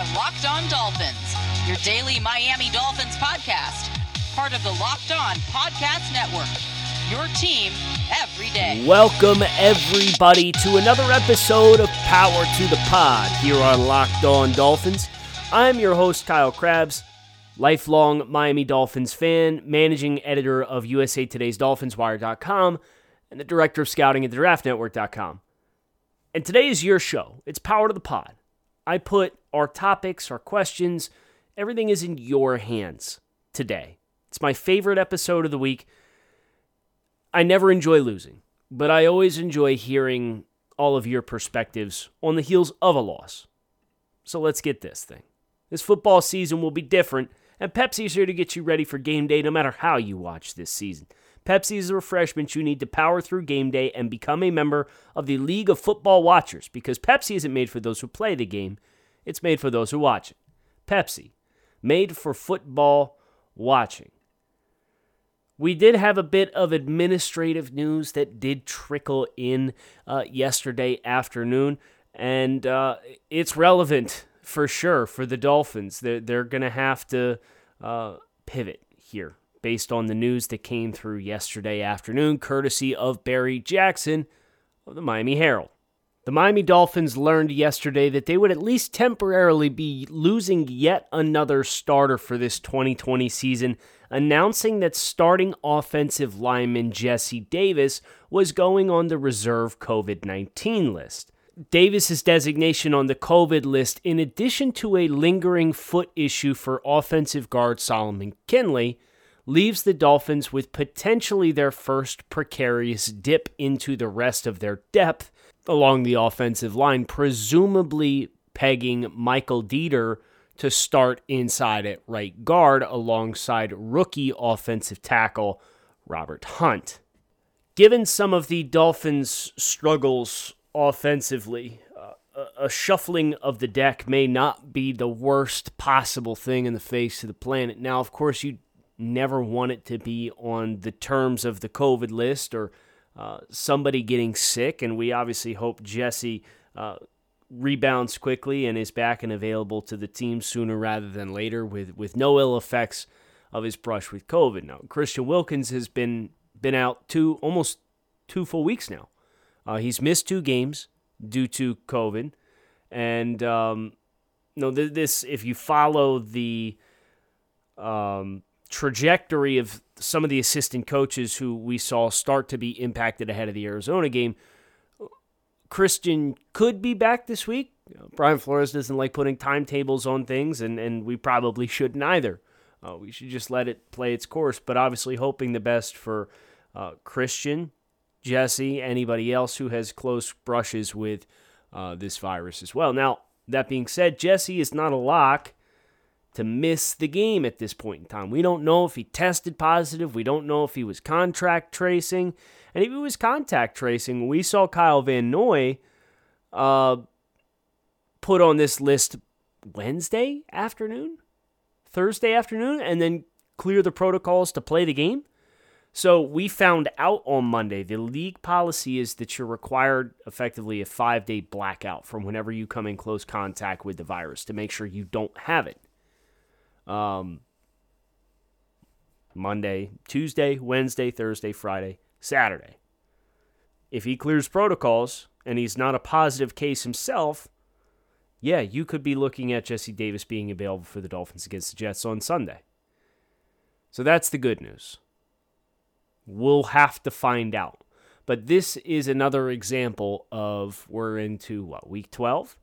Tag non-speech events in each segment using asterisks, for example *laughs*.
are Locked On Dolphins, your daily Miami Dolphins podcast, part of the Locked On Podcast Network. Your team every day. Welcome, everybody, to another episode of Power to the Pod here on Locked On Dolphins. I'm your host, Kyle Crabbs, lifelong Miami Dolphins fan, managing editor of USA Today's DolphinsWire.com, and the director of scouting at the DraftNetwork.com. And today is your show. It's Power to the Pod. I put our topics, our questions, everything is in your hands today. It's my favorite episode of the week. I never enjoy losing, but I always enjoy hearing all of your perspectives on the heels of a loss. So let's get this thing. This football season will be different, and Pepsi's here to get you ready for game day no matter how you watch this season. Pepsi is the refreshment you need to power through game day and become a member of the League of Football Watchers because Pepsi isn't made for those who play the game, it's made for those who watch it. Pepsi, made for football watching. We did have a bit of administrative news that did trickle in uh, yesterday afternoon, and uh, it's relevant for sure for the Dolphins. They're, they're going to have to uh, pivot here based on the news that came through yesterday afternoon, courtesy of Barry Jackson of the Miami Herald. The Miami Dolphins learned yesterday that they would at least temporarily be losing yet another starter for this 2020 season, announcing that starting offensive lineman Jesse Davis was going on the reserve COVID 19 list. Davis's designation on the COVID list, in addition to a lingering foot issue for offensive guard Solomon Kindley, leaves the Dolphins with potentially their first precarious dip into the rest of their depth along the offensive line, presumably pegging Michael Deiter to start inside at right guard alongside rookie offensive tackle Robert Hunt. Given some of the Dolphins' struggles offensively, uh, a shuffling of the deck may not be the worst possible thing in the face of the planet. Now, of course, you never want it to be on the terms of the COVID list or uh, somebody getting sick. And we obviously hope Jesse uh, rebounds quickly and is back and available to the team sooner rather than later with, with no ill effects of his brush with COVID. Now, Christian Wilkins has been been out two almost two full weeks now. Uh, he's missed two games due to COVID, and um, no, this if you follow the um, trajectory of some of the assistant coaches who we saw start to be impacted ahead of the Arizona game. Christian could be back this week. Brian Flores doesn't like putting timetables on things, and, and we probably shouldn't either. Uh, we should just let it play its course, but obviously hoping the best for uh, Christian, Jesse, anybody else who has close brushes with uh, this virus as well. Now, that being said, Jesse is not a lock to miss the game at this point in time. We don't know if he tested positive. We don't know if he was contract tracing. And if he was contact tracing, we saw Kyle Van Noy uh, put on this list Wednesday afternoon, Thursday afternoon, and then clear the protocols to play the game. So we found out on Monday the league policy is that you're required effectively a five day blackout from whenever you come in close contact with the virus to make sure you don't have it um, Monday, Tuesday, Wednesday, Thursday, Friday, Saturday. If he clears protocols and he's not a positive case himself, yeah, you could be looking at Jesse Davis being available for the Dolphins against the Jets on Sunday. So that's the good news. We'll have to find out. But this is another example of we're into what, week 12?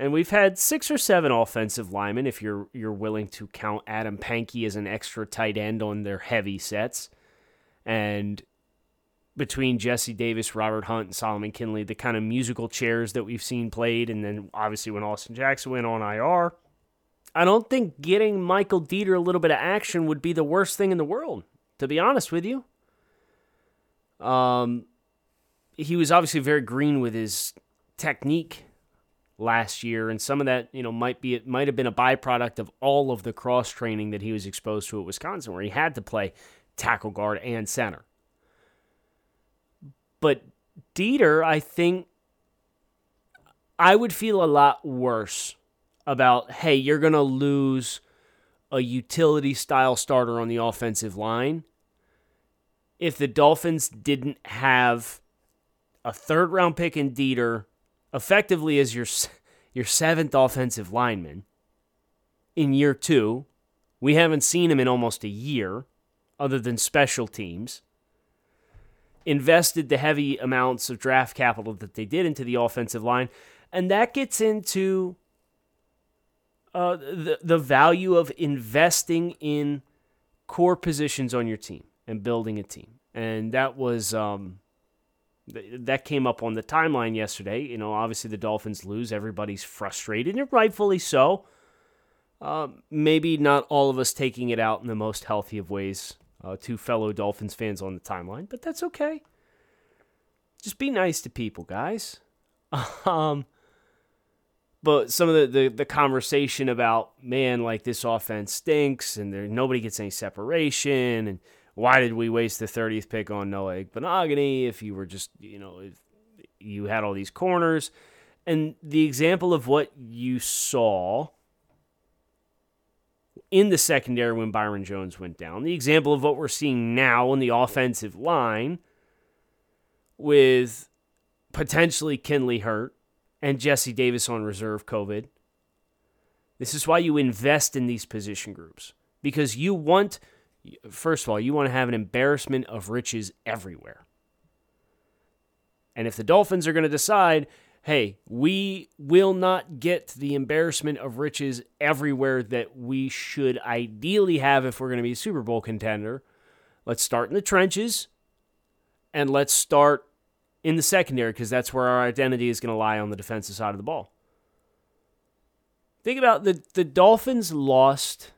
And we've had six or seven offensive linemen, if you're you're willing to count Adam Pankey as an extra tight end on their heavy sets. And between Jesse Davis, Robert Hunt, and Solomon Kindley, the kind of musical chairs that we've seen played, and then obviously when Austin Jackson went on IR, I don't think getting Michael Deiter a little bit of action would be the worst thing in the world, to be honest with you. Um, he was obviously very green with his technique last year, and some of that, you know, might be it might have been a byproduct of all of the cross training that he was exposed to at Wisconsin, where he had to play tackle guard and center. But Deiter I think I would feel a lot worse about, hey, you're going to lose a utility style starter on the offensive line if the Dolphins didn't have a third round pick in Deiter effectively as your your seventh offensive lineman in year 2. We haven't seen him in almost a year other than special teams. Invested the heavy amounts of draft capital that they did into the offensive line and that gets into uh, the the value of investing in core positions on your team and building a team, and that was um, th- that came up on the timeline yesterday. You know, obviously the Dolphins lose, everybody's frustrated, and rightfully so. Uh, maybe not all of us taking it out in the most healthy of ways uh, to fellow Dolphins fans on the timeline, but that's okay. Just be nice to people, guys. *laughs* um, but some of the, the, the, conversation about man like this offense stinks and there nobody gets any separation and why did we waste the 30th pick on Noah Igbinoghene if you were just you know if you had all these corners and the example of what you saw in the secondary when Byron Jones went down the example of what we're seeing now in the offensive line with potentially Kindley hurt and Jesse Davis on reserve COVID. This is why you invest in these position groups because you want, first of all, you want to have an embarrassment of riches everywhere. And if the Dolphins are going to decide, hey, we will not get the embarrassment of riches everywhere that we should ideally have if we're going to be a Super Bowl contender, let's start in the trenches and let's start in the secondary because that's where our identity is going to lie on the defensive side of the ball. Think about the the Dolphins lost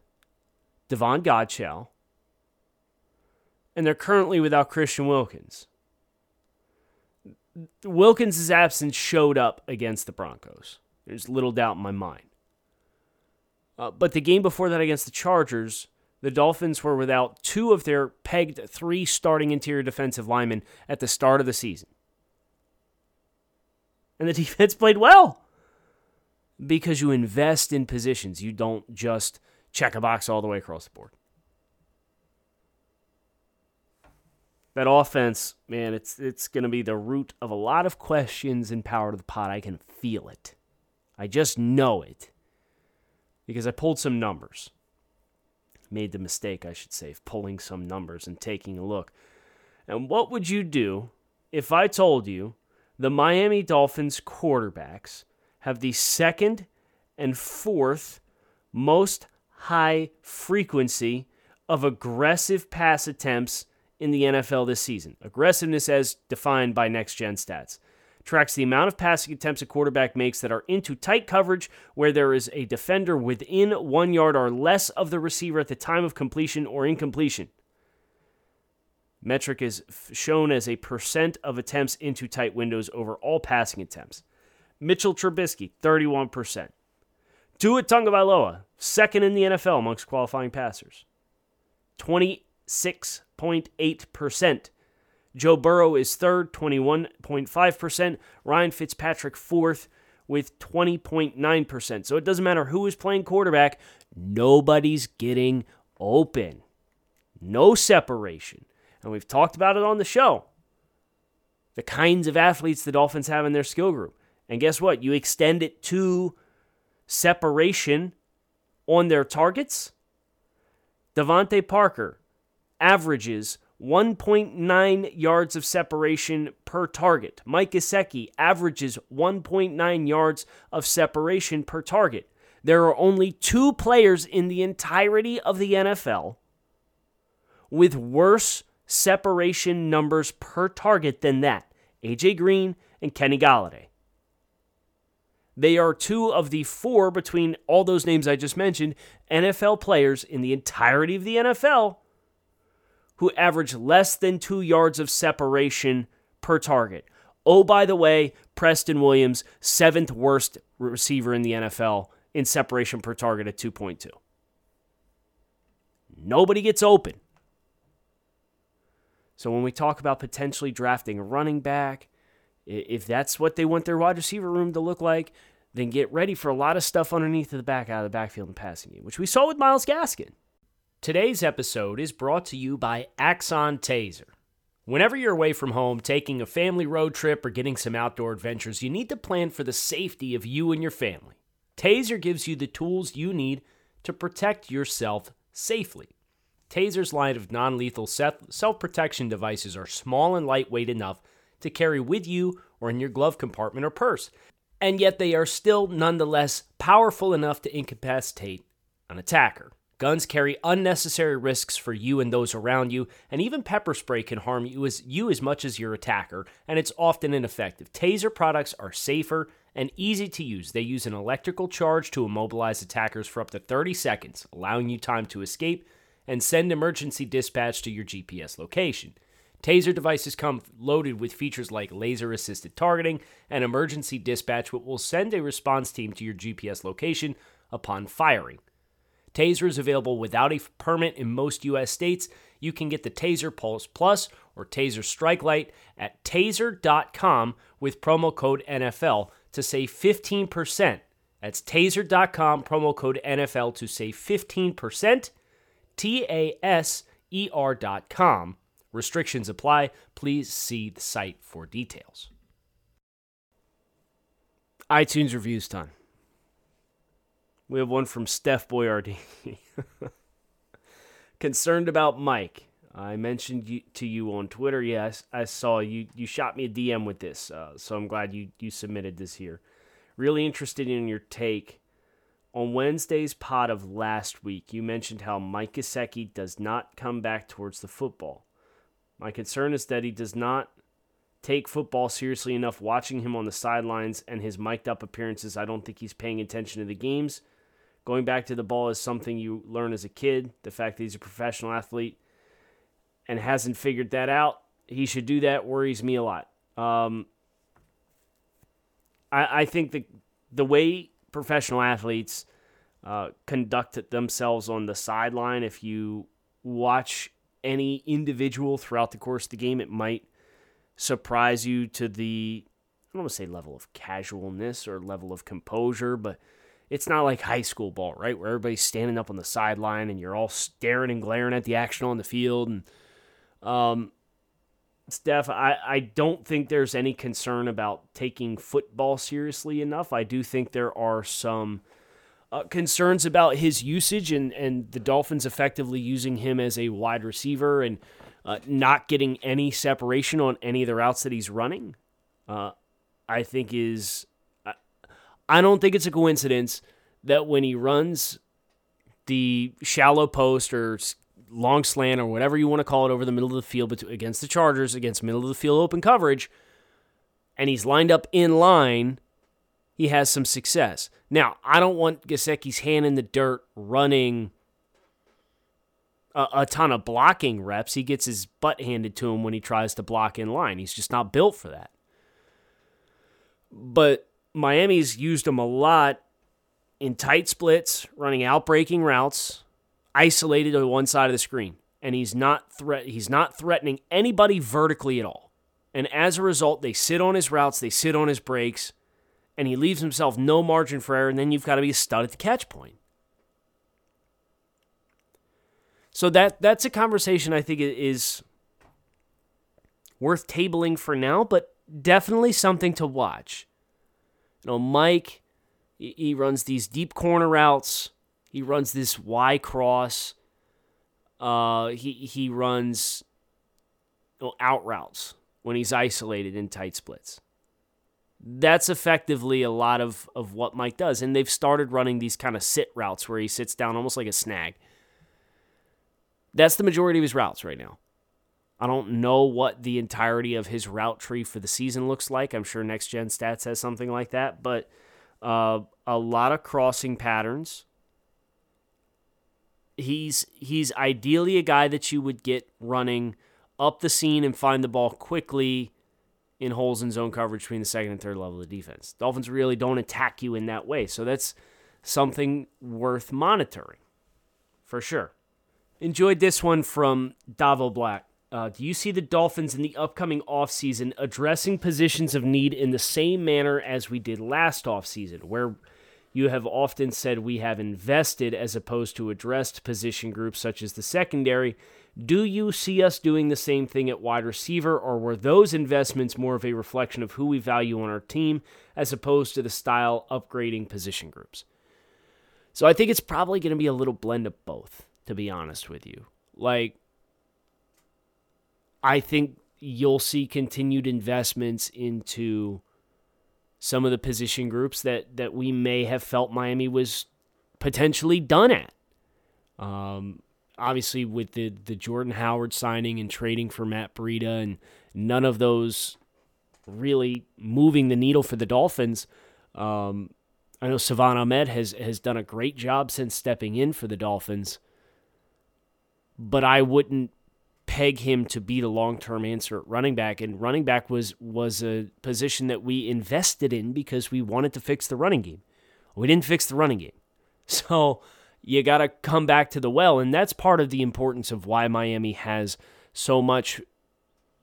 Devon Godchaux, and they're currently without Christian Wilkins. Wilkins' absence showed up against the Broncos. There's little doubt in my mind. Uh, but the game before that against the Chargers, the Dolphins were without two of their pegged three starting interior defensive linemen at the start of the season and the *laughs* defense played well because you invest in positions. You don't just check a box all the way across the board. That offense, man, it's it's going to be the root of a lot of questions in Power to the Pod. I can feel it. I just know it because I pulled some numbers. Made the mistake, I should say, of pulling some numbers and taking a look. And what would you do if I told you the Miami Dolphins quarterbacks have the second and fourth most high frequency of aggressive pass attempts in the NFL this season. Aggressiveness, as defined by next gen stats, tracks the amount of passing attempts a quarterback makes that are into tight coverage where there is a defender within one yard or less of the receiver at the time of completion or incompletion. Metric is shown as a percent of attempts into tight windows over all passing attempts. Mitchell Trubisky, 31%. Tua Tagovailoa, second in the NFL amongst qualifying passers, 26.8%. Joe Burrow is third, 21.5%. Ryan Fitzpatrick fourth with 20.9%. So it doesn't matter who is playing quarterback, nobody's getting open. No separation and we've talked about it on the show. The kinds of athletes the Dolphins have in their skill group. And guess what? You extend it to separation on their targets. DeVante Parker averages 1.9 yards of separation per target. Mike Gesicki averages 1.9 yards of separation per target. There are only two players in the entirety of the NFL with worse separation numbers per target than that AJ Green and Kenny Golladay. They are two of the four between all those names I just mentioned NFL players in the entirety of the NFL who average less than two yards of separation per target. Oh, by the way, Preston Williams, seventh worst receiver in the NFL in separation per target at 2.2. Nobody gets open. So when we talk about potentially drafting a running back, if that's what they want their wide receiver room to look like, then get ready for a lot of stuff underneath the back out of the backfield and passing you, which we saw with Myles Gaskin. Today's episode is brought to you by Axon Taser. Whenever you're away from home, taking a family road trip, or getting some outdoor adventures, you need to plan for the safety of you and your family. Taser gives you the tools you need to protect yourself safely. Taser's line of non lethal self protection devices are small and lightweight enough to carry with you or in your glove compartment or purse, and yet they are still nonetheless powerful enough to incapacitate an attacker. Guns carry unnecessary risks for you and those around you, and even pepper spray can harm you as, you as much as your attacker, and it's often ineffective. Taser products are safer and easy to use. They use an electrical charge to immobilize attackers for up to 30 seconds, allowing you time to escape and send emergency dispatch to your GPS location. Taser devices come loaded with features like laser assisted targeting and emergency dispatch, which will send a response team to your GPS location upon firing. Taser is available without a permit in most U.S. states. You can get the Taser Pulse Plus or Taser Strike Light at taser.com with promo code NFL to save 15%. That's taser.com, promo code NFL to save 15%. T A S E R.com. Restrictions apply. Please see the site for details. iTunes reviews time. We have one from Steph Boyardee. *laughs* Concerned about Mike. I mentioned you, to you on Twitter. Yes, I saw you. You shot me a DM with this, uh, so I'm glad you you submitted this here. Really interested in your take on Wednesday's pod of last week. You mentioned how Mike Gesicki does not come back towards the football. My concern is that he does not take football seriously enough. Watching him on the sidelines and his mic'd up appearances, I don't think he's paying attention to the games. Going back to the ball is something you learn as a kid. The fact that he's a professional athlete and hasn't figured that out, he should do that, worries me a lot. Um, I, I think the, the way professional athletes uh, conduct themselves on the sideline, if you watch any individual throughout the course of the game, it might surprise you to the, I don't want to say level of casualness or level of composure, but – it's not like high school ball, right? Where everybody's standing up on the sideline and you're all staring and glaring at the action on the field. And um, Steph, I, I don't think there's any concern about taking football seriously enough. I do think there are some uh, concerns about his usage and, and the Dolphins effectively using him as a wide receiver and uh, not getting any separation on any of the routes that he's running. Uh, I think is I don't think it's a coincidence that when he runs the shallow post or long slant or whatever you want to call it over the middle of the field against the Chargers, against middle of the field open coverage, and he's lined up in line, he has some success. Now, I don't want Gesicki's hand in the dirt running a, a ton of blocking reps. He gets his butt handed to him when he tries to block in line. He's just not built for that. But Miami's used him a lot in tight splits, running outbreaking routes, isolated on one side of the screen, and he's not threat he's not threatening anybody vertically at all. And as a result, they sit on his routes, they sit on his breaks, and he leaves himself no margin for error, and then you've got to be a stud at the catch point. So that that's a conversation I think is worth tabling for now, but definitely something to watch. You know, Mike, he runs these deep corner routes. He runs this Y cross. Uh, he he runs you know, out routes when he's isolated in tight splits. That's effectively a lot of, of what Mike does. And they've started running these kind of sit routes where he sits down almost like a snag. That's the majority of his routes right now. I don't know what the entirety of his route tree for the season looks like. I'm sure Next Gen Stats has something like that, but uh, a lot of crossing patterns. He's he's ideally a guy that you would get running up the scene and find the ball quickly in holes in zone coverage between the second and third level of defense. Dolphins really don't attack you in that way, so that's something worth monitoring for sure. Enjoyed this one from Davo Black. Uh, do you see the Dolphins in the upcoming offseason addressing positions of need in the same manner as we did last offseason, where you have often said we have invested as opposed to addressed position groups such as the secondary? Do you see us doing the same thing at wide receiver, or were those investments more of a reflection of who we value on our team as opposed to the style upgrading position groups? So I think it's probably going to be a little blend of both, to be honest with you. Like, I think you'll see continued investments into some of the position groups that that we may have felt Miami was potentially done at. Um, obviously, with the the Jordan Howard signing and trading for Matt Breida, and none of those really moving the needle for the Dolphins. Um, I know Salvon Ahmed has has done a great job since stepping in for the Dolphins, but I wouldn't peg him to be the long term answer at running back. And running back was was a position that we invested in because we wanted to fix the running game. We didn't fix the running game. *laughs* So you got to come back to the well. And that's part of the importance of why Miami has so much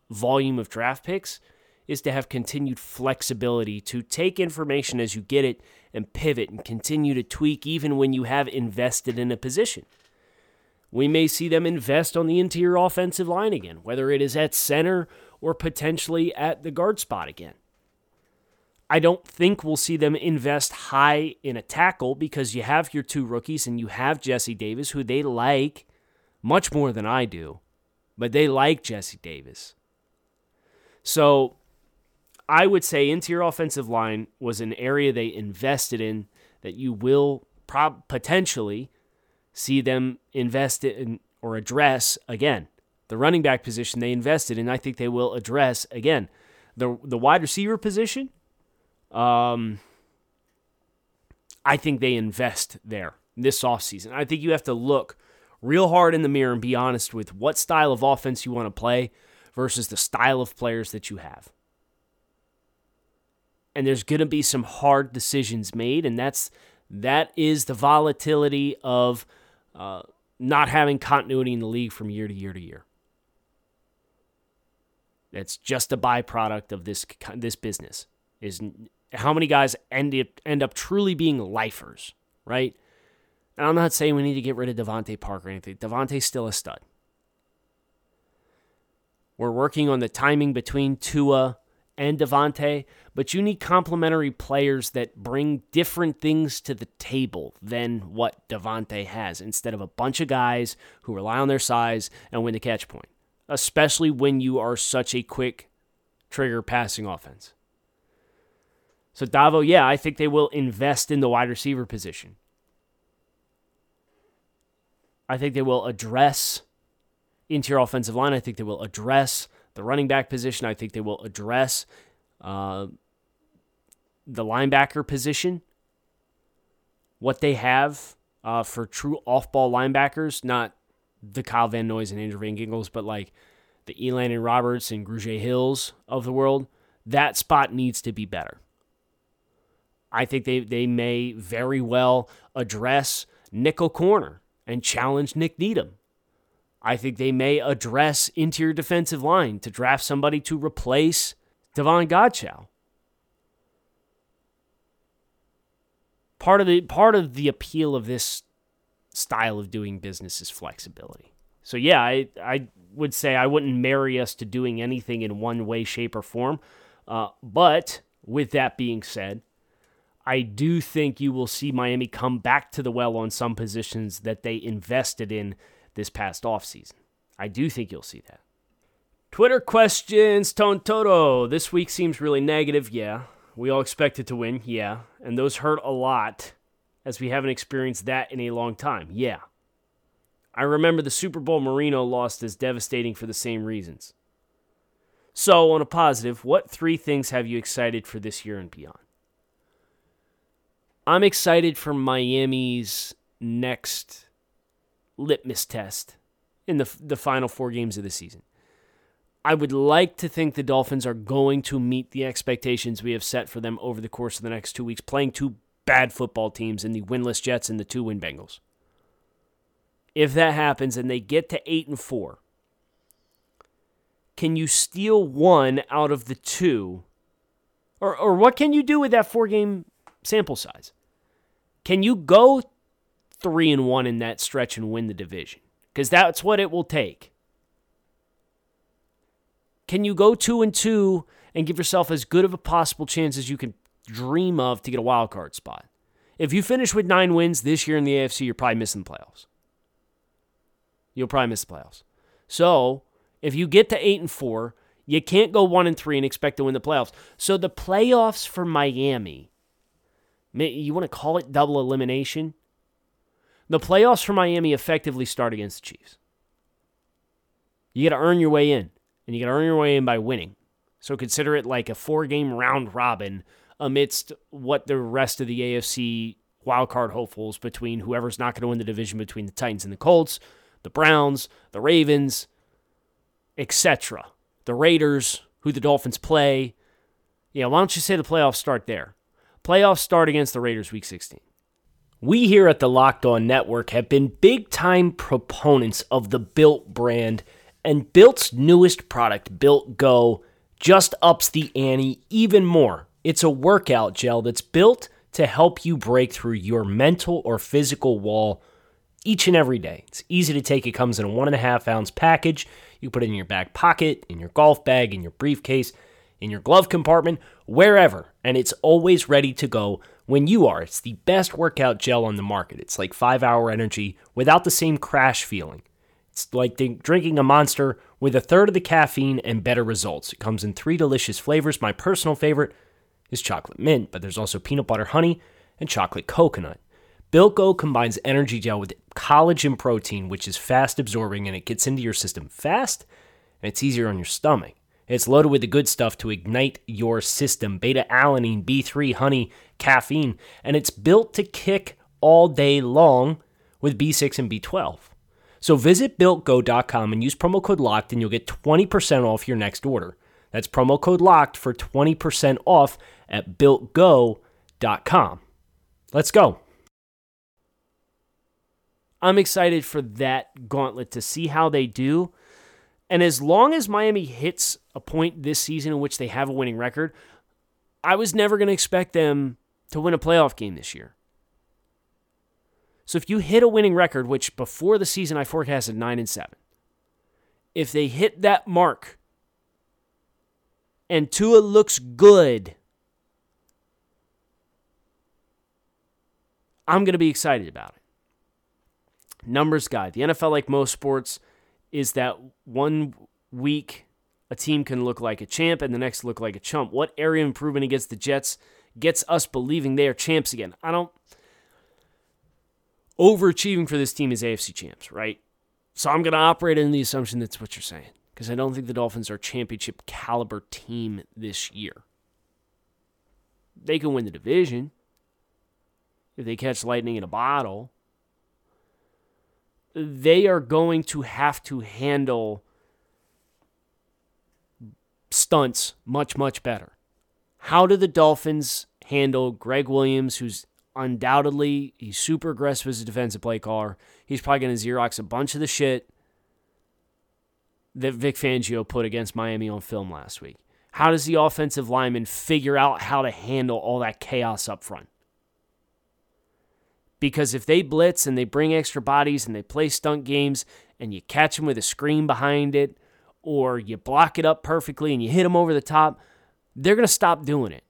volume of draft picks is to have continued flexibility to take information as you get it and pivot and continue to tweak even when you have invested in a position. We may see them invest on the interior offensive line again, whether it is at center or potentially at the guard spot again. I don't think we'll see them invest high in a tackle because you have your two rookies and you have Jesse Davis, who they like much more than I do, but they like Jesse Davis. So I would say interior offensive line was an area they invested in that you will prob- potentially see them invest in or address again. The running back position they invested in, I think they will address again. The the wide receiver position, um, I think they invest there this offseason. I think you have to look real hard in the mirror and be honest with what style of offense you want to play versus the style of players that you have. And there's going to be some hard decisions made, and that's that is the volatility of uh, not having continuity in the league from year to year to year. It's just a byproduct of this this business. Is how many guys end end up truly being lifers, right? And I'm not saying we need to get rid of DeVante Parker or anything. DeVante's still a stud. We're working on the timing between Tua and DeVante, but you need complementary players that bring different things to the table than what DeVante has instead of a bunch of guys who rely on their size and win the catch point, especially when you are such a quick trigger passing offense. So, Davo, yeah, I think they will invest in the wide receiver position. I think they will address interior offensive line. I think they will address the running back position. I think they will address uh, the linebacker position, what they have uh, for true off ball linebackers, not the Kyle Van Noys and Andrew Van Ginkels, but like the Elandon Roberts and Grugier Hills of the world. That spot needs to be better. I think they, they may very well address nickel corner and challenge Nik Needham. I think they may address interior defensive line to draft somebody to replace Devon Godchaux. Part of the part of the appeal of this style of doing business is flexibility. So yeah, I I would say I wouldn't marry us to doing anything in one way, shape, or form. Uh, but with that being said, I do think you will see Miami come back to the well on some positions that they invested in this past offseason. I do think you'll see that. Twitter questions, Tone Toto. This week seems really negative. Yeah. We all expected to win. Yeah. And those hurt a lot as we haven't experienced that in a long time. Yeah. I remember the Super Bowl Marino lost as devastating for the same reasons. So, on a positive, what three things have you excited for this year and beyond? I'm excited for Miami's next litmus test in the the final four games of the season. I would like to think the Dolphins are going to meet the expectations we have set for them over the course of the next two weeks, playing two bad football teams in the winless Jets and the two win Bengals. If that happens and they get to eight and four, can you steal one out of the two? Or, or what can you do with that four game sample size? Can you go three and one in that stretch and win the division? Because that's what it will take. Can you go two and two and give yourself as good of a possible chance as you can dream of to get a wild card spot? If you finish with nine wins this year in the AFC, you're probably missing the playoffs. You'll probably miss the playoffs. So if you get to eight and four, you can't go one and three and expect to win the playoffs. So the playoffs for Miami, you want to call it double elimination? The playoffs for Miami effectively start against the Chiefs. You got to earn your way in, and you got to earn your way in by winning. So consider it like a four game round robin amidst what the rest of the AFC wildcard hopefuls between whoever's not going to win the division between the Titans and the Colts, the Browns, the Ravens, etc. The Raiders, who the Dolphins play. Yeah, why don't you say the playoffs start there? Playoffs start against the Raiders week 16. We here at the Locked On Network have been big time proponents of the Built brand, and Built's newest product, Built Go, just ups the ante even more. It's a workout gel that's built to help you break through your mental or physical wall each and every day. It's easy to take. It comes in a one and a half ounce package. You put it in your back pocket, in your golf bag, in your briefcase, in your glove compartment, wherever, and it's always ready to go when you are. It's the best workout gel on the market. It's like five hour energy without the same crash feeling. It's like drinking a monster with a third of the caffeine and better results. It comes in three delicious flavors. My personal favorite is chocolate mint, but there's also peanut butter honey and chocolate coconut. Built Go combines energy gel with collagen protein, which is fast absorbing and it gets into your system fast and it's easier on your stomach. It's loaded with the good stuff to ignite your system beta alanine, B3, honey, caffeine, and it's built to kick all day long with B6 and B12. So visit builtgo.com and use promo code LOCKED and you'll get 20% off your next order. That's promo code LOCKED for 20% off at builtgo.com. Let's go. I'm excited for that gauntlet to see how they do. And as long as Miami hits a point this season in which they have a winning record, I was never going to expect them to win a playoff game this year. So if you hit a winning record, which before the season I forecasted 9 and 7, if they hit that mark and Tua looks good, I'm going to be excited about it. Numbers guy. The NFL, like most sports, is that one week a team can look like a champ and the next look like a chump. What area improvement against the Jets gets us believing they are champs again? I don't. Overachieving for this team is AFC champs, right? So I'm going to operate in the assumption that's what you're saying because I don't think the Dolphins are championship caliber team this year. They can win the division if they catch lightning in a bottle they are going to have to handle stunts much, much better. How do the Dolphins handle Gregg Williams, who's undoubtedly he's super aggressive as a defensive play caller. He's probably going to Xerox a bunch of the shit that Vic Fangio put against Miami on film last week. How does the offensive lineman figure out how to handle all that chaos up front? Because if they blitz and they bring extra bodies and they play stunt games and you catch them with a screen behind it or you block it up perfectly and you hit them over the top, they're going to stop doing it.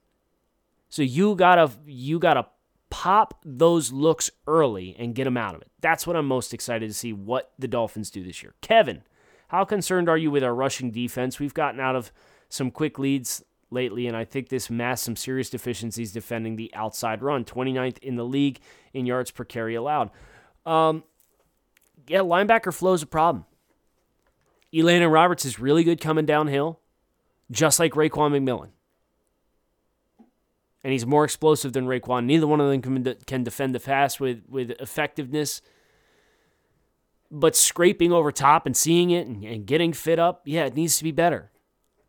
So you got to you got to pop those looks early and get them out of it. That's what I'm most excited to see what the Dolphins do this year. Kevin, how concerned are you with our rushing defense? We've gotten out of some quick leads lately, and I think this masked some serious deficiencies defending the outside run. 29th in the league in yards per carry allowed. Um, yeah, linebacker flow is a problem. Elandon Roberts is really good coming downhill, just like Raekwon McMillan. And he's more explosive than Raekwon. Neither one of them can, can defend the pass with, with effectiveness. But scraping over top and seeing it and, and getting fit up, yeah, it needs to be better.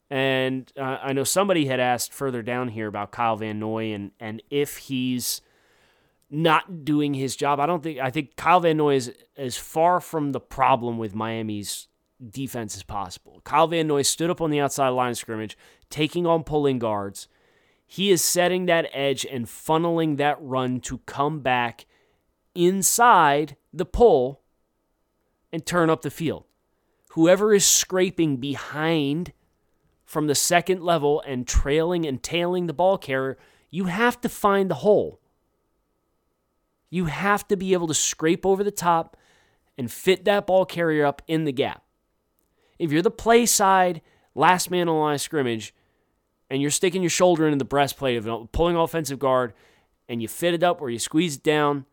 And uh, I know somebody had asked further down here about Kyle Van Noy and, and if he's not doing his job. I don't think I think Kyle Van Noy is as far from the problem with Miami's defense as possible. Kyle Van Noy stood up on the outside line scrimmage, taking on pulling guards. He is setting that edge and funneling that run to come back inside the pull and turn up the field. Whoever is scraping behind from the second level and trailing and tailing the ball carrier, you have to find the hole. You have to be able to scrape over the top and fit that ball carrier up in the gap. If you're the play side, last man on the line of scrimmage, and you're sticking your shoulder into the breastplate of pulling offensive guard, and you fit it up or you squeeze it down,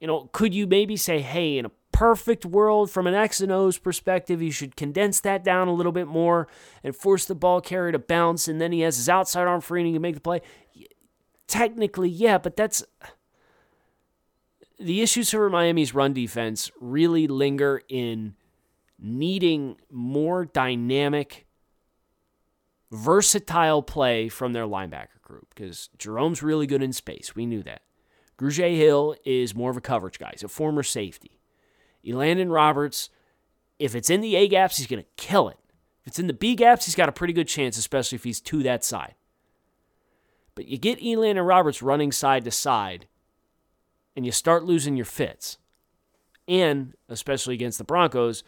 you know, could you maybe say, hey, in a perfect world from an X and O's perspective, you should condense that down a little bit more and force the ball carrier to bounce, and then he has his outside arm free and he can make the play? Technically, yeah, but that's the issues for Miami's run defense really linger in needing more dynamic, versatile play from their linebacker group because Jerome's really good in space. We knew that. Grugier Hill is more of a coverage guy. He's a former safety. Elandon Roberts, if it's in the A gaps, he's going to kill it. If it's in the B gaps, he's got a pretty good chance, especially if he's to that side. But you get Elandon Roberts running side to side, and you start losing your fits. And, especially against the Broncos,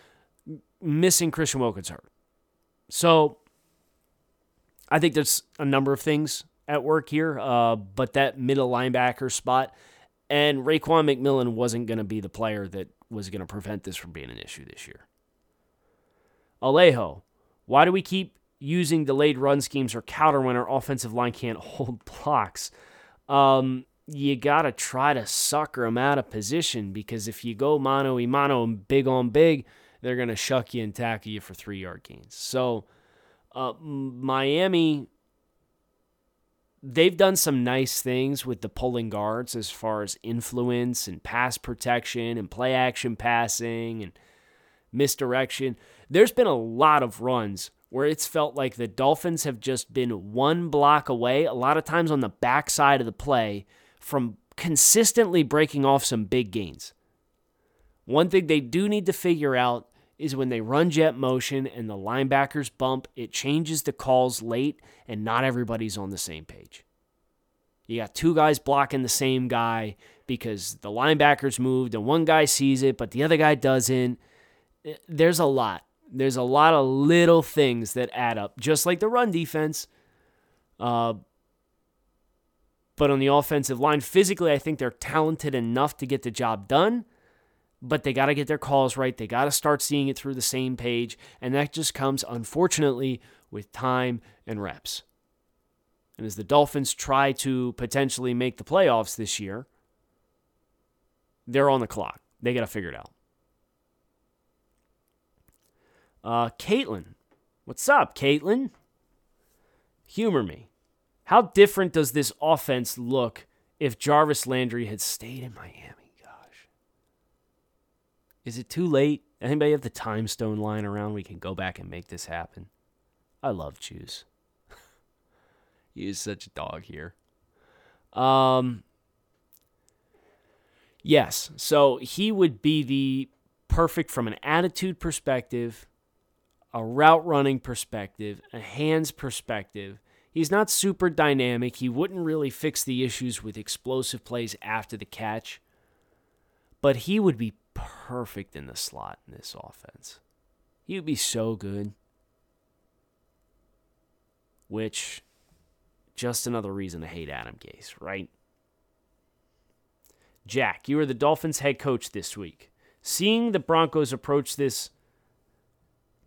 missing Christian Wilkins hurt. So, I think there's a number of things at work here, uh, but that middle linebacker spot, and Raekwon McMillan wasn't going to be the player that was going to prevent this from being an issue this year. Alejo, why do we keep using delayed run schemes or counter when our offensive line can't *laughs* hold blocks? Um, you got to try to sucker them out of position because if you go mano y mano and big on big, they're going to shuck you and tackle you for three yard gains. So, uh, Miami, they've done some nice things with the pulling guards as far as influence and pass protection and play action passing and misdirection. There's been a lot of runs where it's felt like the Dolphins have just been one block away, a lot of times on the backside of the play from consistently breaking off some big gains. One thing they do need to figure out is when they run jet motion and the linebackers bump, it changes the calls late and not everybody's on the same page. You got two guys blocking the same guy because the linebackers moved and one guy sees it, but the other guy doesn't. There's a lot. There's a lot of little things that add up, just like the run defense. Uh, but on the offensive line, physically, I think they're talented enough to get the job done. But they got to get their calls right. They got to start seeing it through the same page. And that just comes, unfortunately, with time and reps. And as the Dolphins try to potentially make the playoffs this year, they're on the clock. They got to figure it out. Uh, Caitlin. What's up, Caitlin? Humor me. How different does this offense look if Jarvis Landry had stayed in Miami? Is it too late? Anybody have the time stone lying around? We can go back and make this happen. I love Juice. *laughs* he is such a dog here. Um Yes, so he would be the perfect from an attitude perspective, a route running perspective, a hands perspective He's not super dynamic. He wouldn't really fix the issues with explosive plays after the catch, but he would be perfect in the slot in this offense. He would be so good. Which, just another reason to hate Adam Gase, right? Jack, you are the Dolphins head coach this week. Seeing the Broncos approach this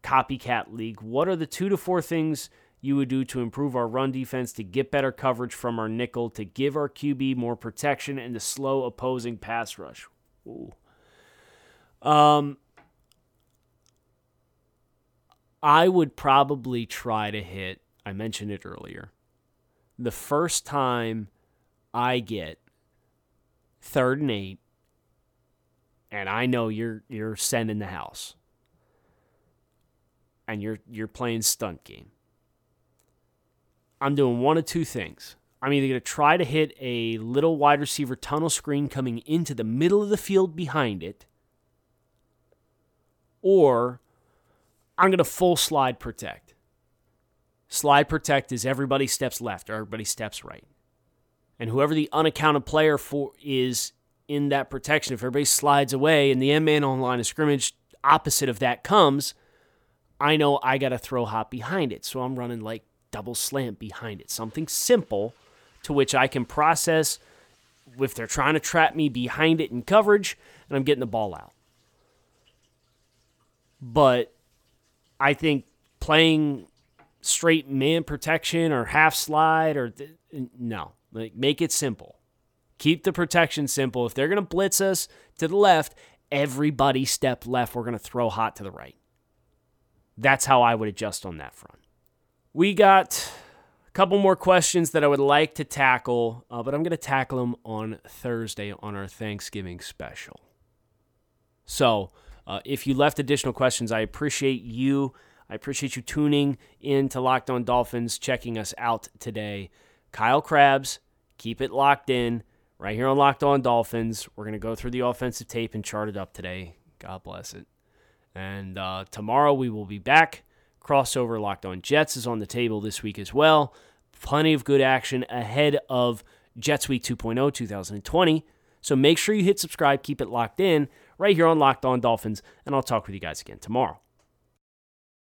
copycat league, what are the two to four things you would do to improve our run defense, to get better coverage from our nickel, to give our QB more protection, and to slow opposing pass rush? Ooh. Um, I would probably try to hit, I mentioned it earlier, the first time I get third and eight, and I know you're you're sending the house. And you're you're playing stunt game. I'm doing one of two things. I'm either going to try to hit a little wide receiver tunnel screen coming into the middle of the field behind it, or I'm going to full slide protect. Slide protect is everybody steps left or everybody steps right. And whoever the unaccounted player for is in that protection, if everybody slides away and the end man on line of scrimmage opposite of that comes, I know I got to throw hop behind it. So I'm running like double slant behind it. Something simple to which I can process if they're trying to trap me behind it in coverage and I'm getting the ball out. But I think playing straight man protection or half slide or th- no, like make it simple. Keep the protection simple. If they're going to blitz us to the left, everybody step left. We're going to throw hot to the right. That's how I would adjust on that front. We got a couple more questions that I would like to tackle, uh, but I'm going to tackle them on Thursday on our Thanksgiving special. So, uh, if you left additional questions, I appreciate you. I appreciate you tuning in to Locked On Dolphins, checking us out today. Kyle Crabbs, keep it locked in right here on Locked On Dolphins. We're going to go through the offensive tape and chart it up today. God bless it. And uh, tomorrow we will be back. Crossover Locked On Jets is on the table this week as well. Plenty of good action ahead of Jets Week 2.0 2020. So make sure you hit subscribe, keep it locked in right here on Locked On Dolphins, and I'll talk with you guys again tomorrow.